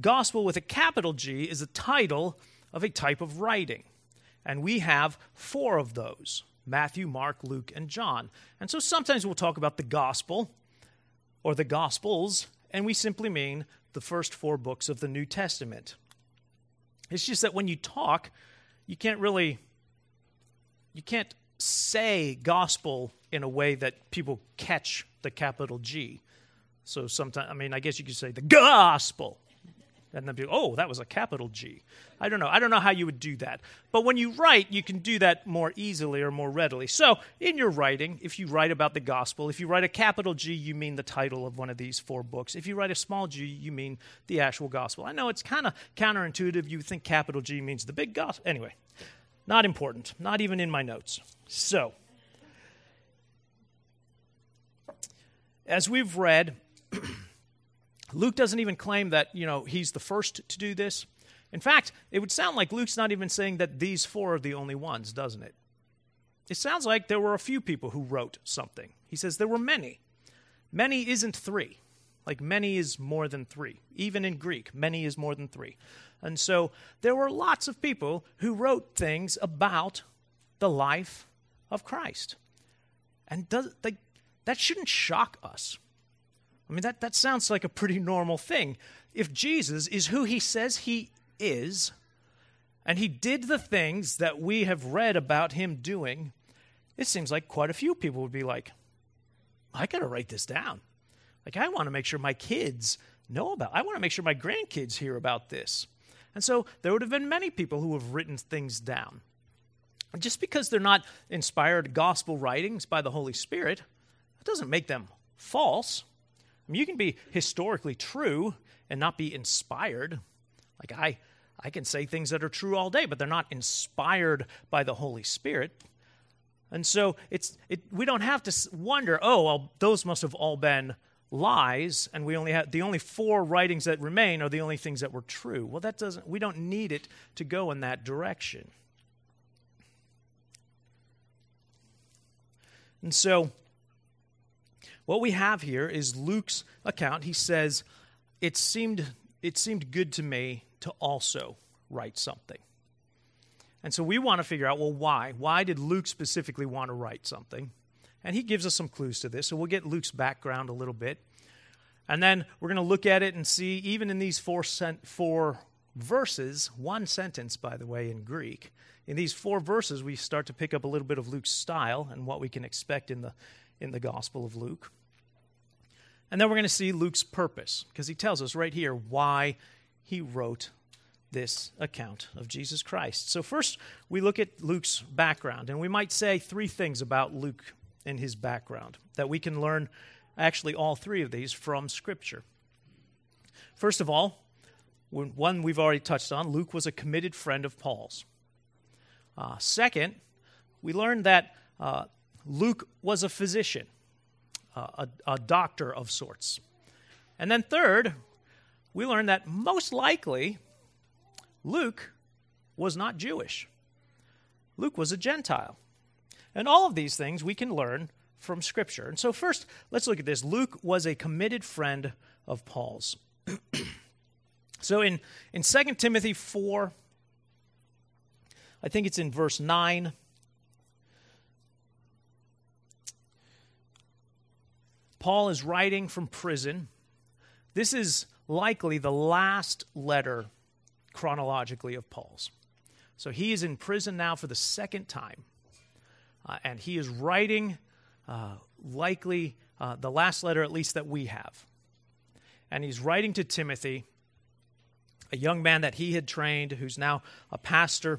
gospel with a capital G is a title of a type of writing. And we have four of those Matthew, Mark, Luke, and John. And so sometimes we'll talk about the gospel or the gospels, and we simply mean the first four books of the New Testament. It's just that when you talk, you can't really you can't say gospel in a way that people catch the capital G. So sometimes, I mean, I guess you could say the gospel. And then people, oh, that was a capital G. I don't know. I don't know how you would do that. But when you write, you can do that more easily or more readily. So in your writing, if you write about the gospel, if you write a capital G, you mean the title of one of these four books. If you write a small g, you mean the actual gospel. I know it's kind of counterintuitive. You think capital G means the big gospel. Anyway, not important, not even in my notes. So, as we've read, Luke doesn't even claim that, you know, he's the first to do this. In fact, it would sound like Luke's not even saying that these four are the only ones, doesn't it? It sounds like there were a few people who wrote something. He says there were many. Many isn't three. Like many is more than three. Even in Greek, many is more than three. And so there were lots of people who wrote things about the life of Christ. And does, that shouldn't shock us. I mean, that, that sounds like a pretty normal thing. If Jesus is who he says he is, and he did the things that we have read about him doing, it seems like quite a few people would be like, I got to write this down. Like, I want to make sure my kids know about I want to make sure my grandkids hear about this. And so there would have been many people who have written things down. Just because they're not inspired gospel writings by the Holy Spirit, it doesn't make them false. I mean, you can be historically true and not be inspired. Like I, I can say things that are true all day, but they're not inspired by the Holy Spirit. And so it's it, we don't have to wonder, oh, well, those must have all been lies and we only have the only four writings that remain are the only things that were true well that doesn't we don't need it to go in that direction and so what we have here is luke's account he says it seemed it seemed good to me to also write something and so we want to figure out well why why did luke specifically want to write something and he gives us some clues to this. So we'll get Luke's background a little bit. And then we're going to look at it and see, even in these four, cent- four verses, one sentence, by the way, in Greek, in these four verses, we start to pick up a little bit of Luke's style and what we can expect in the, in the Gospel of Luke. And then we're going to see Luke's purpose, because he tells us right here why he wrote this account of Jesus Christ. So, first, we look at Luke's background, and we might say three things about Luke and his background that we can learn actually all three of these from Scripture. First of all, one we've already touched on Luke was a committed friend of Paul's. Uh, second, we learned that uh, Luke was a physician, uh, a, a doctor of sorts. And then third, we learn that most likely Luke was not Jewish. Luke was a Gentile. And all of these things we can learn from Scripture. And so, first, let's look at this. Luke was a committed friend of Paul's. so, in, in 2 Timothy 4, I think it's in verse 9. Paul is writing from prison. This is likely the last letter chronologically of Paul's. So he is in prison now for the second time. Uh, and he is writing, uh, likely, uh, the last letter, at least that we have. And he's writing to Timothy, a young man that he had trained, who's now a pastor.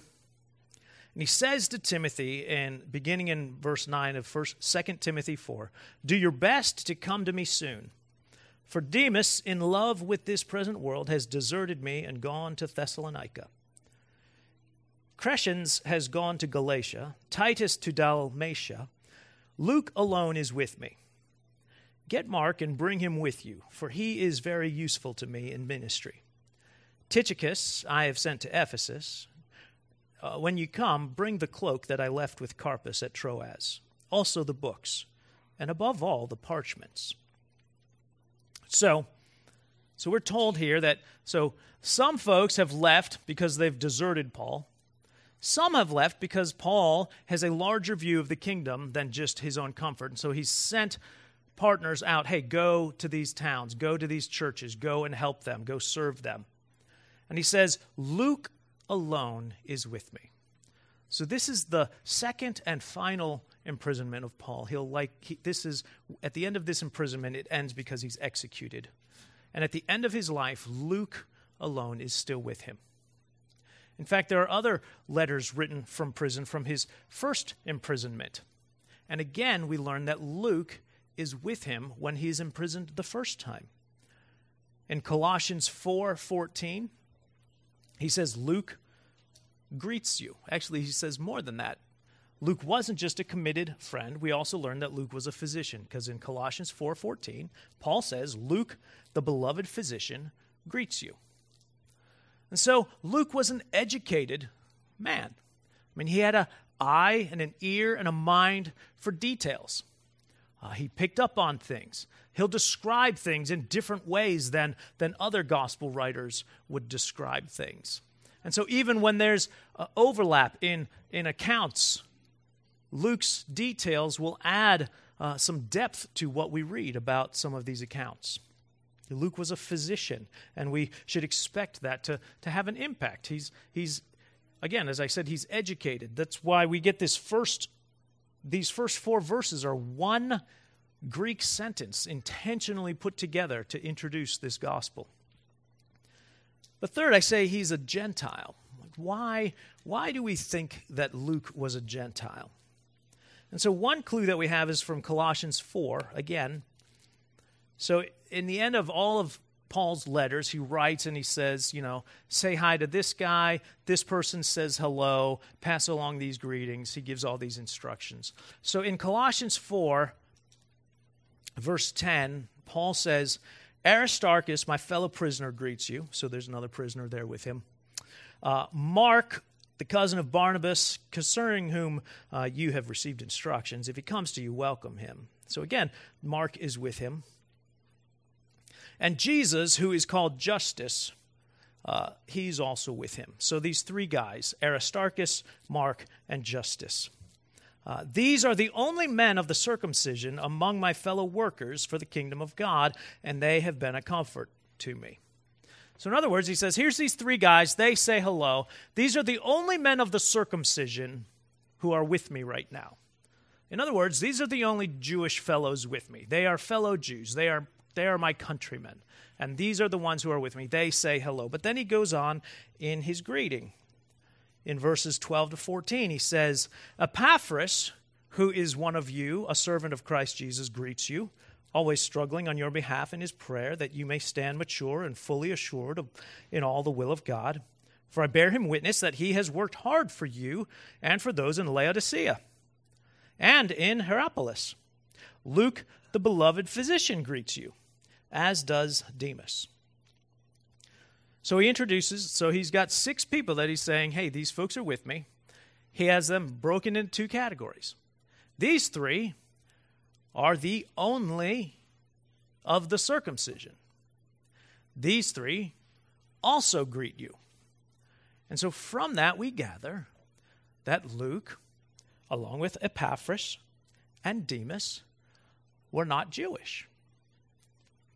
And he says to Timothy, in beginning in verse 9 of first, 2 Timothy 4, Do your best to come to me soon. For Demas, in love with this present world, has deserted me and gone to Thessalonica. Crescens has gone to Galatia, Titus to Dalmatia. Luke alone is with me. Get Mark and bring him with you, for he is very useful to me in ministry. Tychicus I have sent to Ephesus. Uh, when you come, bring the cloak that I left with Carpus at Troas, also the books, and above all, the parchments. So, So we're told here that so some folks have left because they've deserted Paul. Some have left because Paul has a larger view of the kingdom than just his own comfort. And so he's sent partners out hey, go to these towns, go to these churches, go and help them, go serve them. And he says, Luke alone is with me. So this is the second and final imprisonment of Paul. He'll like he, this is at the end of this imprisonment it ends because he's executed. And at the end of his life Luke alone is still with him. In fact, there are other letters written from prison from his first imprisonment. And again, we learn that Luke is with him when he is imprisoned the first time. In Colossians 4:14, he says Luke greets you. Actually, he says more than that. Luke wasn't just a committed friend. We also learned that Luke was a physician because in Colossians 4:14, Paul says, "Luke, the beloved physician, greets you." And so Luke was an educated man. I mean, he had an eye and an ear and a mind for details. Uh, he picked up on things. He'll describe things in different ways than, than other gospel writers would describe things. And so, even when there's uh, overlap in, in accounts, Luke's details will add uh, some depth to what we read about some of these accounts. Luke was a physician, and we should expect that to, to have an impact. He's, he's, again, as I said, he's educated. That's why we get this first, these first four verses are one Greek sentence intentionally put together to introduce this gospel. The third, I say he's a Gentile. Why, why do we think that Luke was a Gentile? And so, one clue that we have is from Colossians 4, again. So, in the end of all of Paul's letters, he writes and he says, you know, say hi to this guy. This person says hello. Pass along these greetings. He gives all these instructions. So, in Colossians 4, verse 10, Paul says, Aristarchus, my fellow prisoner, greets you. So there's another prisoner there with him. Uh, Mark, the cousin of Barnabas, concerning whom uh, you have received instructions, if he comes to you, welcome him. So again, Mark is with him. And Jesus, who is called Justus, uh, he's also with him. So these three guys Aristarchus, Mark, and Justus. Uh, these are the only men of the circumcision among my fellow workers for the kingdom of God, and they have been a comfort to me. So, in other words, he says, Here's these three guys. They say hello. These are the only men of the circumcision who are with me right now. In other words, these are the only Jewish fellows with me. They are fellow Jews. They are, they are my countrymen. And these are the ones who are with me. They say hello. But then he goes on in his greeting in verses 12 to 14. He says, Epaphras, who is one of you, a servant of Christ Jesus, greets you, always struggling on your behalf in his prayer, that you may stand mature and fully assured in all the will of God. For I bear him witness that he has worked hard for you and for those in Laodicea and in Hierapolis. Luke, the beloved physician, greets you, as does Demas. So he introduces, so he's got six people that he's saying, hey, these folks are with me. He has them broken into two categories. These three are the only of the circumcision. These three also greet you. And so from that, we gather that Luke, along with Epaphras and Demas, were not Jewish,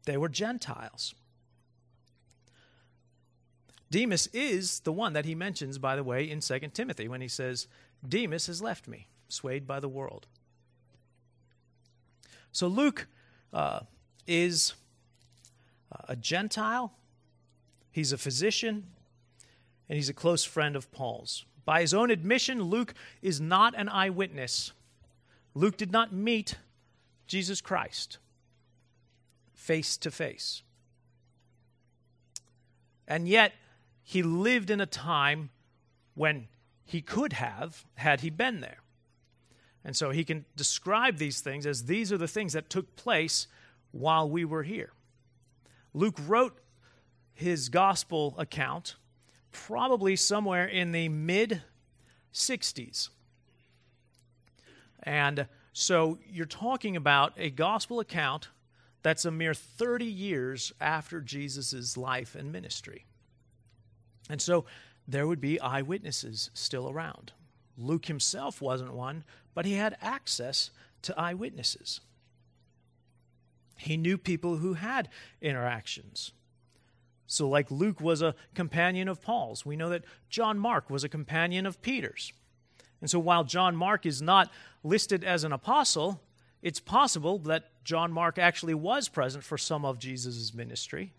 they were Gentiles. Demas is the one that he mentions, by the way, in 2 Timothy when he says, Demas has left me, swayed by the world. So Luke uh, is a Gentile, he's a physician, and he's a close friend of Paul's. By his own admission, Luke is not an eyewitness. Luke did not meet Jesus Christ face to face. And yet, he lived in a time when he could have had he been there. And so he can describe these things as these are the things that took place while we were here. Luke wrote his gospel account probably somewhere in the mid 60s. And so you're talking about a gospel account that's a mere 30 years after Jesus' life and ministry. And so there would be eyewitnesses still around. Luke himself wasn't one, but he had access to eyewitnesses. He knew people who had interactions. So, like Luke was a companion of Paul's, we know that John Mark was a companion of Peter's. And so, while John Mark is not listed as an apostle, it's possible that John Mark actually was present for some of Jesus' ministry.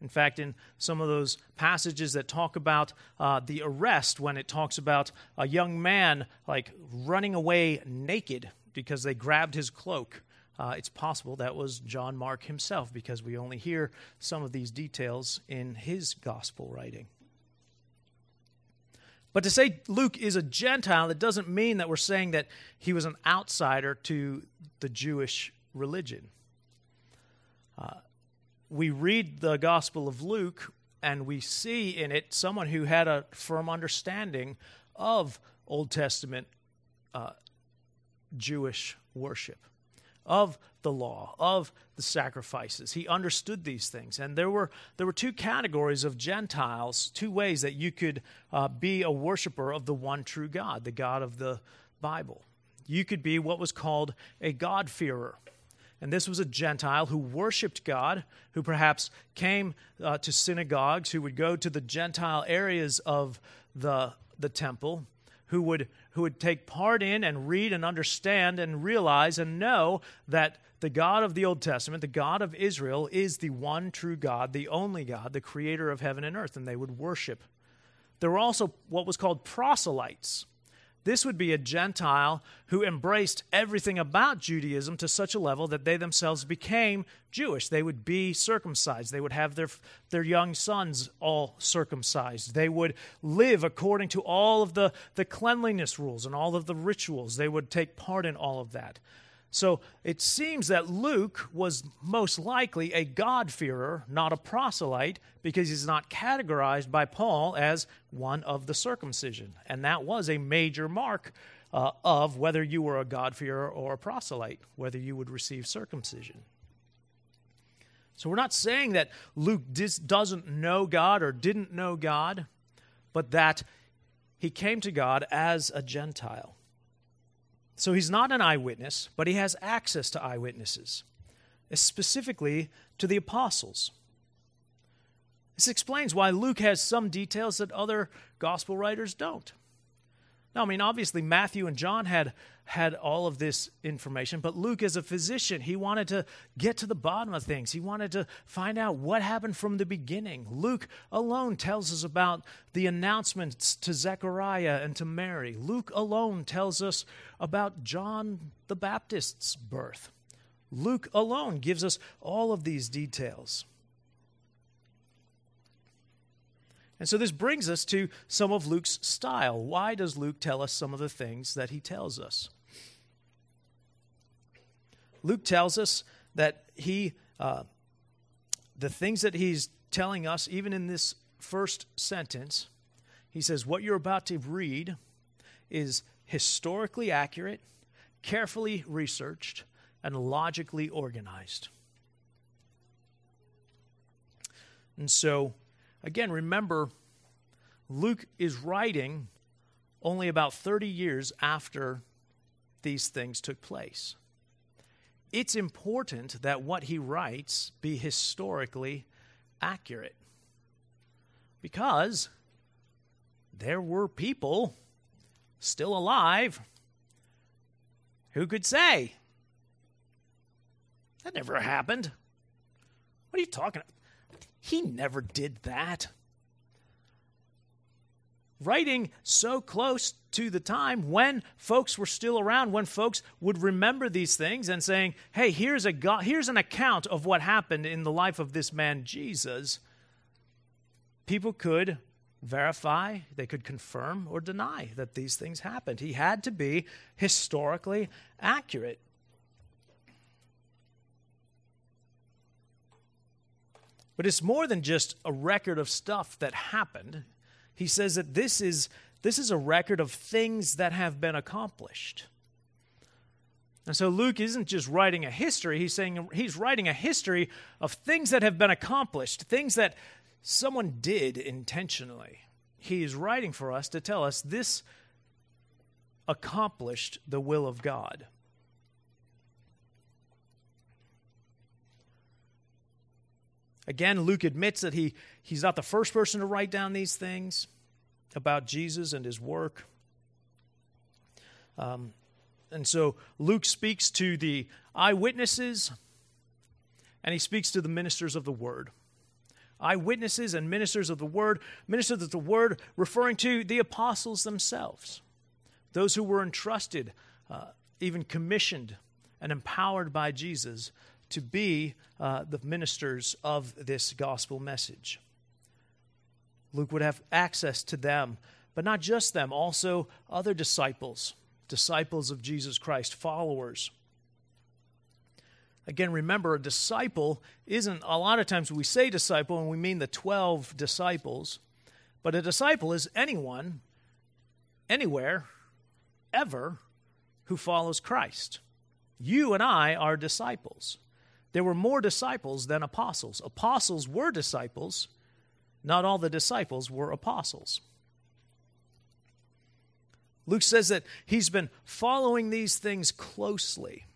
In fact, in some of those passages that talk about uh, the arrest, when it talks about a young man like running away naked because they grabbed his cloak, uh, it's possible that was John Mark himself because we only hear some of these details in his gospel writing. But to say Luke is a Gentile, it doesn't mean that we're saying that he was an outsider to the Jewish religion. Uh, we read the Gospel of Luke and we see in it someone who had a firm understanding of Old Testament uh, Jewish worship of the law, of the sacrifices. He understood these things. And there were, there were two categories of Gentiles, two ways that you could uh, be a worshiper of the one true God, the God of the Bible. You could be what was called a God-fearer. And this was a Gentile who worshiped God, who perhaps came uh, to synagogues, who would go to the Gentile areas of the, the temple, who would, who would take part in and read and understand and realize and know that the God of the Old Testament, the God of Israel, is the one true God, the only God, the creator of heaven and earth, and they would worship. There were also what was called proselytes. This would be a Gentile who embraced everything about Judaism to such a level that they themselves became Jewish. They would be circumcised. They would have their, their young sons all circumcised. They would live according to all of the, the cleanliness rules and all of the rituals. They would take part in all of that. So it seems that Luke was most likely a God-fearer, not a proselyte, because he's not categorized by Paul as one of the circumcision. And that was a major mark uh, of whether you were a God-fearer or a proselyte, whether you would receive circumcision. So we're not saying that Luke dis- doesn't know God or didn't know God, but that he came to God as a Gentile. So he's not an eyewitness, but he has access to eyewitnesses, eh, specifically to the apostles. This explains why Luke has some details that other gospel writers don't. Now, I mean, obviously, Matthew and John had had all of this information, but Luke, as a physician, he wanted to get to the bottom of things. He wanted to find out what happened from the beginning. Luke alone tells us about the announcements to Zechariah and to Mary. Luke alone tells us about John the Baptist's birth. Luke alone gives us all of these details. And so this brings us to some of Luke's style. Why does Luke tell us some of the things that he tells us? Luke tells us that he, uh, the things that he's telling us, even in this first sentence, he says, What you're about to read is historically accurate, carefully researched, and logically organized. And so, again, remember, Luke is writing only about 30 years after these things took place it's important that what he writes be historically accurate. Because there were people still alive who could say, That never happened. What are you talking about? He never did that writing so close to the time when folks were still around, when folks would remember these things and saying, hey, here's, a God, here's an account of what happened in the life of this man Jesus, people could verify, they could confirm or deny that these things happened. He had to be historically accurate. But it's more than just a record of stuff that happened he says that this is, this is a record of things that have been accomplished. And so Luke isn't just writing a history, he's saying he's writing a history of things that have been accomplished, things that someone did intentionally. He is writing for us to tell us this accomplished the will of God. Again, Luke admits that he, he's not the first person to write down these things about Jesus and his work. Um, and so Luke speaks to the eyewitnesses and he speaks to the ministers of the word. Eyewitnesses and ministers of the word, ministers of the word referring to the apostles themselves, those who were entrusted, uh, even commissioned and empowered by Jesus to be uh, the ministers of this gospel message. Luke would have access to them, but not just them, also other disciples disciples of Jesus Christ, followers. Again, remember, a disciple isn't, a lot of times we say disciple and we mean the 12 disciples, but a disciple is anyone, anywhere, ever, who follows Christ. You and I are disciples. There were more disciples than apostles. Apostles were disciples, not all the disciples were apostles. Luke says that he's been following these things closely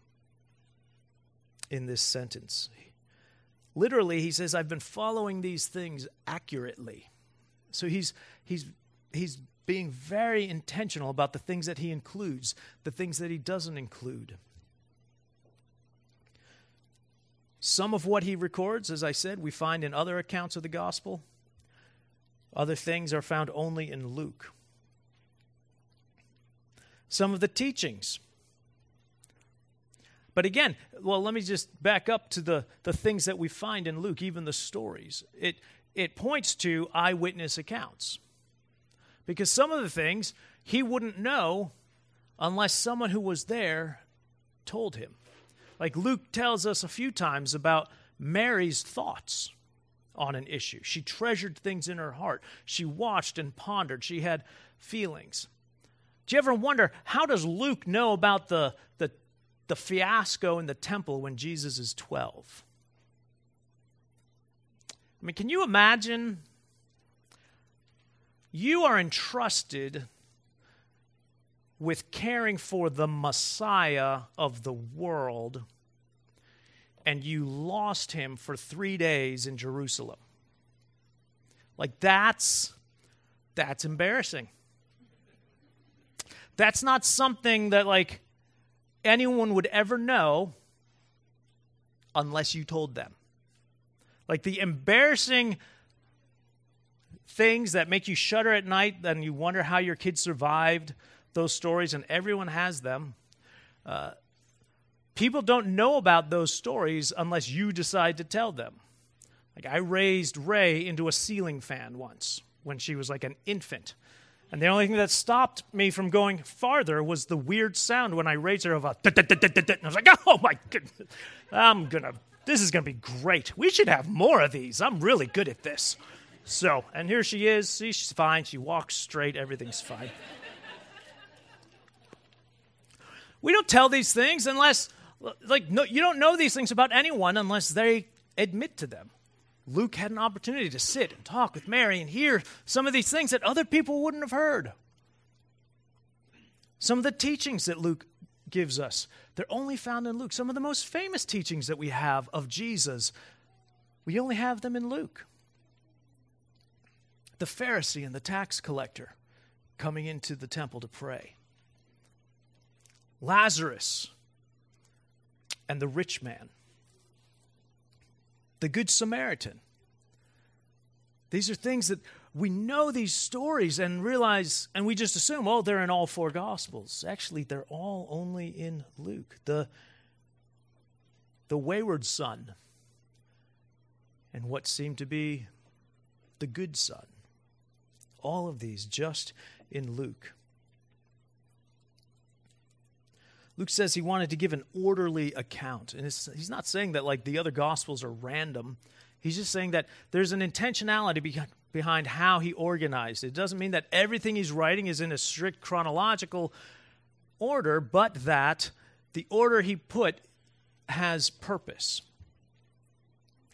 in this sentence. Literally, he says, I've been following these things accurately. So he's, he's, he's being very intentional about the things that he includes, the things that he doesn't include. Some of what he records, as I said, we find in other accounts of the gospel. Other things are found only in Luke some of the teachings. But again, well, let me just back up to the, the things that we find in Luke, even the stories. It, it points to eyewitness accounts. Because some of the things he wouldn't know unless someone who was there told him. Like Luke tells us a few times about Mary's thoughts on an issue. She treasured things in her heart, she watched and pondered, she had feelings. Do you ever wonder how does Luke know about the, the, the fiasco in the temple when Jesus is 12? I mean, can you imagine? You are entrusted with caring for the Messiah of the world, and you lost him for three days in Jerusalem. Like, that's, that's embarrassing. That's not something that like anyone would ever know unless you told them. Like the embarrassing things that make you shudder at night and you wonder how your kids survived those stories, and everyone has them. Uh, people don't know about those stories unless you decide to tell them. Like I raised Ray into a ceiling fan once when she was like an infant. And the only thing that stopped me from going farther was the weird sound when I raised her of a. And I was like, oh my goodness, I'm gonna. This is gonna be great. We should have more of these. I'm really good at this. So, and here she is. See, she's fine. She walks straight. Everything's fine. We don't tell these things unless, like, no, you don't know these things about anyone unless they admit to them. Luke had an opportunity to sit and talk with Mary and hear some of these things that other people wouldn't have heard. Some of the teachings that Luke gives us, they're only found in Luke. Some of the most famous teachings that we have of Jesus, we only have them in Luke. The Pharisee and the tax collector coming into the temple to pray, Lazarus and the rich man the Good Samaritan. These are things that we know these stories and realize, and we just assume, oh, they're in all four Gospels. Actually, they're all only in Luke. The, the wayward son and what seemed to be the good son. All of these just in Luke. Luke says he wanted to give an orderly account. And he's not saying that like the other gospels are random. He's just saying that there's an intentionality behind how he organized. It doesn't mean that everything he's writing is in a strict chronological order, but that the order he put has purpose.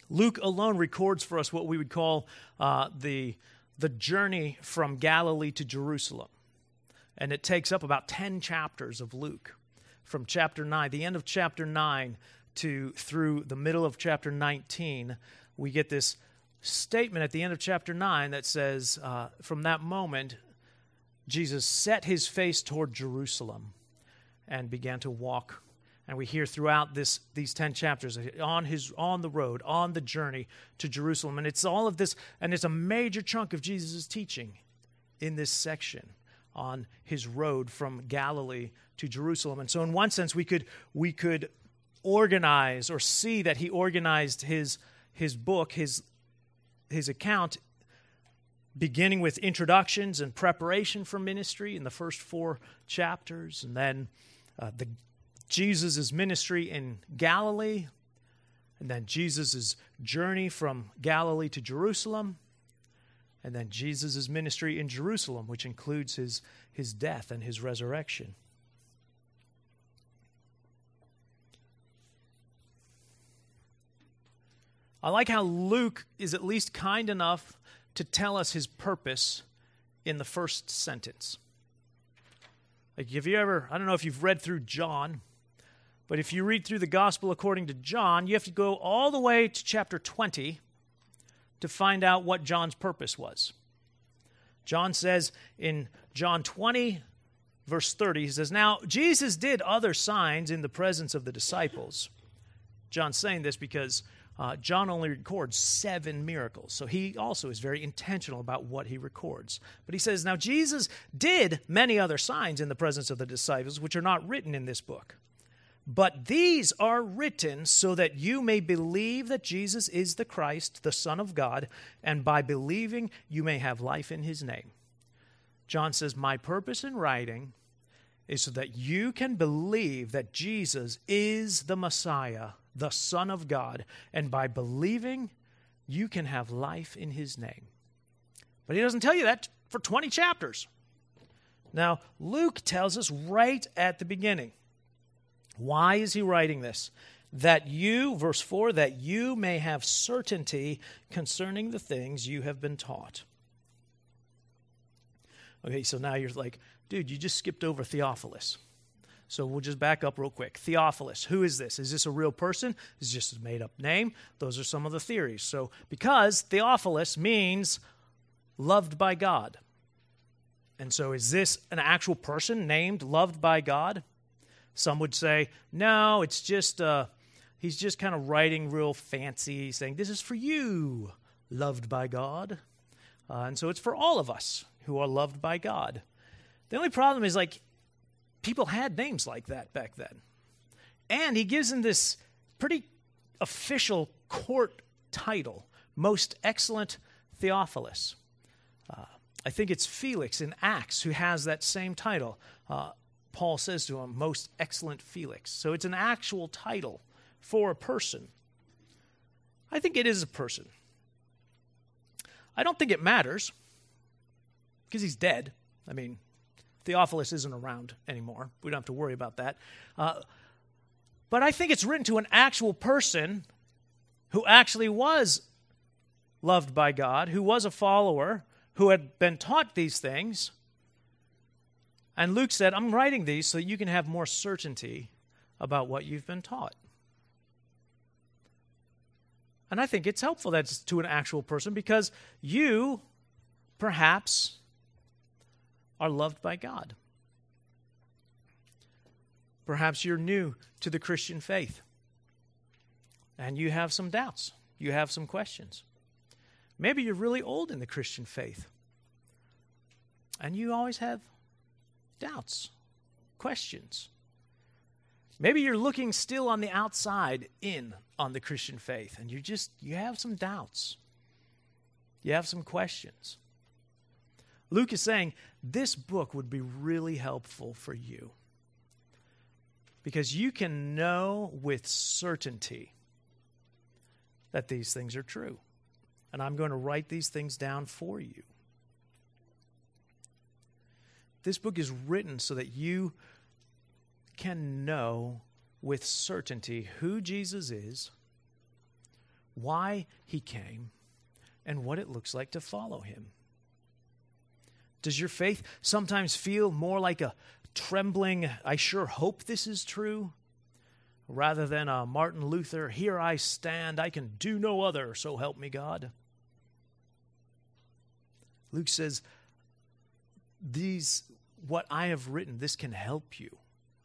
Luke alone records for us what we would call uh, the, the journey from Galilee to Jerusalem. And it takes up about 10 chapters of Luke from chapter 9, the end of chapter 9 to through the middle of chapter 19. We get this statement at the end of chapter 9 that says, uh, From that moment, Jesus set his face toward Jerusalem and began to walk and we hear throughout this these 10 chapters on his on the road on the journey to jerusalem and it's all of this and it's a major chunk of jesus' teaching in this section on his road from galilee to jerusalem. And so in one sense we could we could organize or see that he organized his his book his his account beginning with introductions and preparation for ministry in the first four chapters and then uh, the Jesus' ministry in Galilee, and then Jesus' journey from Galilee to Jerusalem, and then Jesus' ministry in Jerusalem, which includes his, his death and his resurrection. I like how Luke is at least kind enough to tell us his purpose in the first sentence. Like, have you ever, I don't know if you've read through John, but if you read through the gospel according to John, you have to go all the way to chapter 20 to find out what John's purpose was. John says in John 20, verse 30, he says, Now Jesus did other signs in the presence of the disciples. John's saying this because uh, John only records seven miracles. So he also is very intentional about what he records. But he says, Now Jesus did many other signs in the presence of the disciples, which are not written in this book. But these are written so that you may believe that Jesus is the Christ, the Son of God, and by believing you may have life in his name. John says, My purpose in writing is so that you can believe that Jesus is the Messiah, the Son of God, and by believing, you can have life in his name. But he doesn't tell you that for 20 chapters. Now, Luke tells us right at the beginning why is he writing this? That you, verse 4, that you may have certainty concerning the things you have been taught. Okay, so now you're like, dude, you just skipped over Theophilus. So we'll just back up real quick. Theophilus, who is this? Is this a real person? Is this just a made up name? Those are some of the theories. So, because Theophilus means loved by God. And so, is this an actual person named loved by God? Some would say, no, it's just, uh, he's just kind of writing real fancy, saying, this is for you, loved by God. Uh, and so it's for all of us who are loved by God. The only problem is, like, people had names like that back then. And he gives him this pretty official court title, Most Excellent Theophilus. Uh, I think it's Felix in Acts who has that same title. Uh, Paul says to him, Most excellent Felix. So it's an actual title for a person. I think it is a person. I don't think it matters because he's dead. I mean, Theophilus isn't around anymore. We don't have to worry about that. Uh, but I think it's written to an actual person who actually was loved by God, who was a follower, who had been taught these things, and Luke said, I'm writing these so that you can have more certainty about what you've been taught. And I think it's helpful that's to an actual person because you, perhaps, are loved by God. Perhaps you're new to the Christian faith and you have some doubts, you have some questions. Maybe you're really old in the Christian faith and you always have doubts, questions. Maybe you're looking still on the outside in on the Christian faith and you just you have some doubts. You have some questions. Luke is saying this book would be really helpful for you because you can know with certainty that these things are true. And I'm going to write these things down for you. This book is written so that you can know with certainty who Jesus is, why he came, and what it looks like to follow him. Does your faith sometimes feel more like a trembling, I sure hope this is true, rather than a Martin Luther, here I stand, I can do no other, so help me God? Luke says, These, what I have written, this can help you.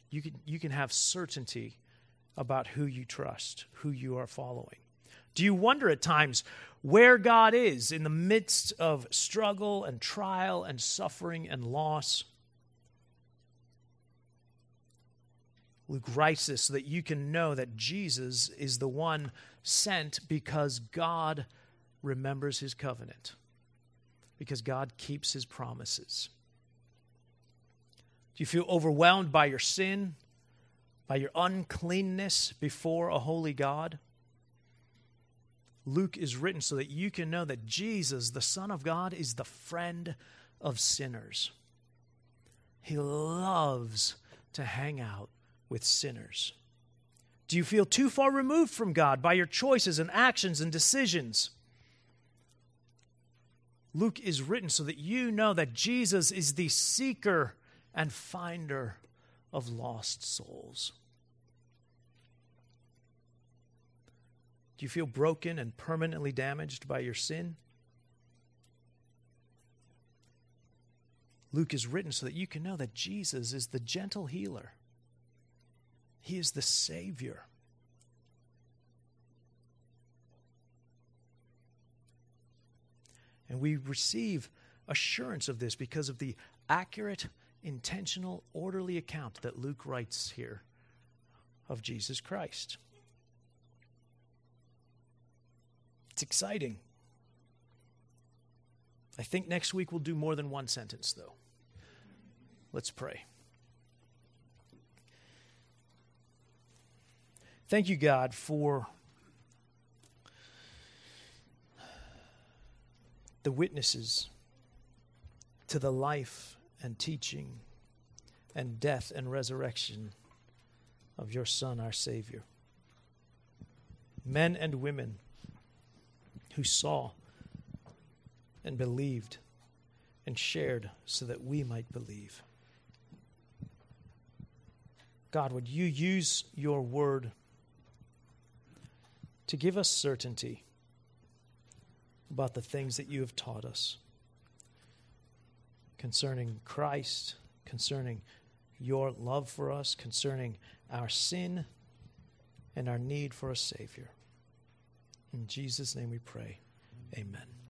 You can, you can have certainty about who you trust, who you are following. Do you wonder at times where God is in the midst of struggle and trial and suffering and loss? Luke writes this so that you can know that Jesus is the one sent because God remembers his covenant, because God keeps his promises. Do you feel overwhelmed by your sin, by your uncleanness before a holy God? Luke is written so that you can know that Jesus, the Son of God, is the friend of sinners. He loves to hang out with sinners. Do you feel too far removed from God by your choices and actions and decisions? Luke is written so that you know that Jesus is the seeker and finder of lost souls. Do you feel broken and permanently damaged by your sin? Luke is written so that you can know that Jesus is the gentle healer. He is the Savior. And we receive assurance of this because of the accurate intentional, orderly account that Luke writes here of Jesus Christ. It's exciting. I think next week we'll do more than one sentence, though. Let's pray. Thank you, God, for the witnesses to the life and teaching and death and resurrection of your Son, our Savior. Men and women who saw and believed and shared so that we might believe. God, would you use your word to give us certainty about the things that you have taught us? Concerning Christ, concerning your love for us, concerning our sin and our need for a Savior. In Jesus' name we pray. Amen.